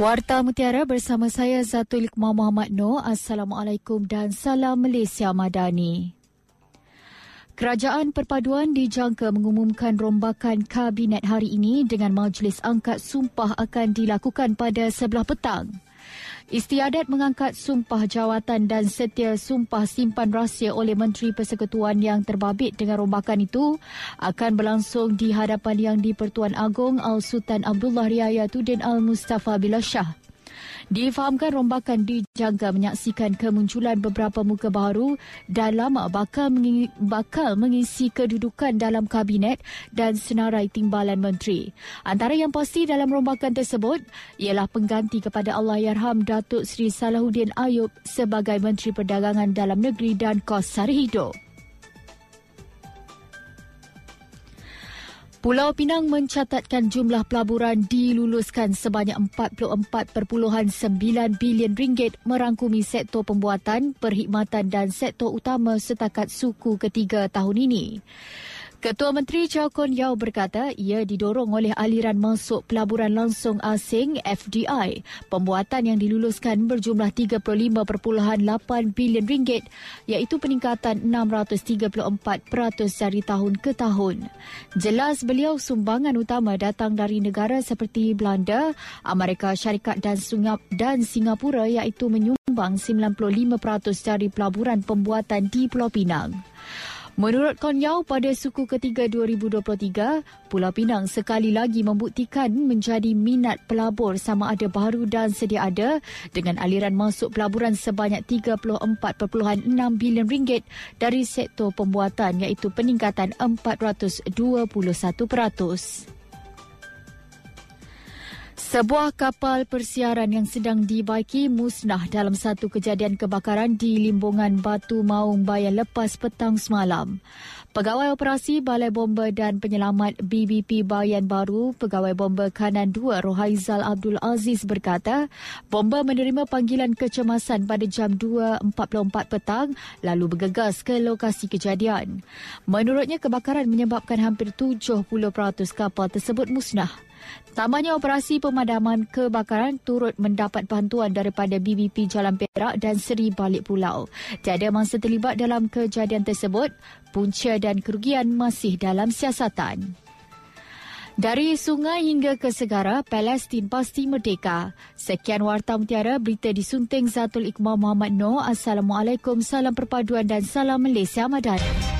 Warta Mutiara bersama saya Zatul Iqmah Muhammad Noor. Assalamualaikum dan salam Malaysia Madani. Kerajaan Perpaduan dijangka mengumumkan rombakan kabinet hari ini dengan majlis angkat sumpah akan dilakukan pada sebelah petang. Istiadat mengangkat sumpah jawatan dan setia sumpah simpan rahsia oleh Menteri Persekutuan yang terbabit dengan rombakan itu akan berlangsung di hadapan Yang di-Pertuan Agong Al-Sultan Abdullah Riayatuddin Al-Mustafa Billah Shah. Difahamkan rombakan dijangka menyaksikan kemunculan beberapa muka baru dalam bakal, mengi- bakal mengisi kedudukan dalam kabinet dan senarai timbalan menteri. Antara yang pasti dalam rombakan tersebut ialah pengganti kepada Allahyarham Datuk Seri Salahuddin Ayub sebagai Menteri Perdagangan Dalam Negeri dan Kos Sara Hidup. Pulau Pinang mencatatkan jumlah pelaburan diluluskan sebanyak 44.9 bilion ringgit merangkumi sektor pembuatan, perkhidmatan dan sektor utama setakat suku ketiga tahun ini. Ketua Menteri Chow Kon Yao berkata ia didorong oleh aliran masuk pelaburan langsung asing FDI. Pembuatan yang diluluskan berjumlah 35.8 bilion ringgit iaitu peningkatan 634% dari tahun ke tahun. Jelas beliau sumbangan utama datang dari negara seperti Belanda, Amerika Syarikat dan Sungap dan Singapura iaitu menyumbang 95% dari pelaburan pembuatan di Pulau Pinang. Menurut Konyau, pada suku ketiga 2023, Pulau Pinang sekali lagi membuktikan menjadi minat pelabur sama ada baru dan sedia ada dengan aliran masuk pelaburan sebanyak 34.6 bilion ringgit dari sektor pembuatan iaitu peningkatan 421%. Sebuah kapal persiaran yang sedang dibaiki musnah dalam satu kejadian kebakaran di limbungan Batu Maung Bayan lepas petang semalam. Pegawai Operasi Balai Bomba dan Penyelamat BBP Bayan Baru, Pegawai Bomba Kanan 2 Rohaizal Abdul Aziz berkata, bomba menerima panggilan kecemasan pada jam 2.44 petang lalu bergegas ke lokasi kejadian. Menurutnya, kebakaran menyebabkan hampir 70% kapal tersebut musnah. Tambahnya operasi pemadaman kebakaran turut mendapat bantuan daripada BBP Jalan Perak dan Seri Balik Pulau. Tiada mangsa terlibat dalam kejadian tersebut, punca dan kerugian masih dalam siasatan. Dari sungai hingga ke segara, Palestin pasti merdeka. Sekian Warta Mutiara, berita disunting Zatul Iqmah Muhammad Noor. Assalamualaikum, salam perpaduan dan salam Malaysia Madani.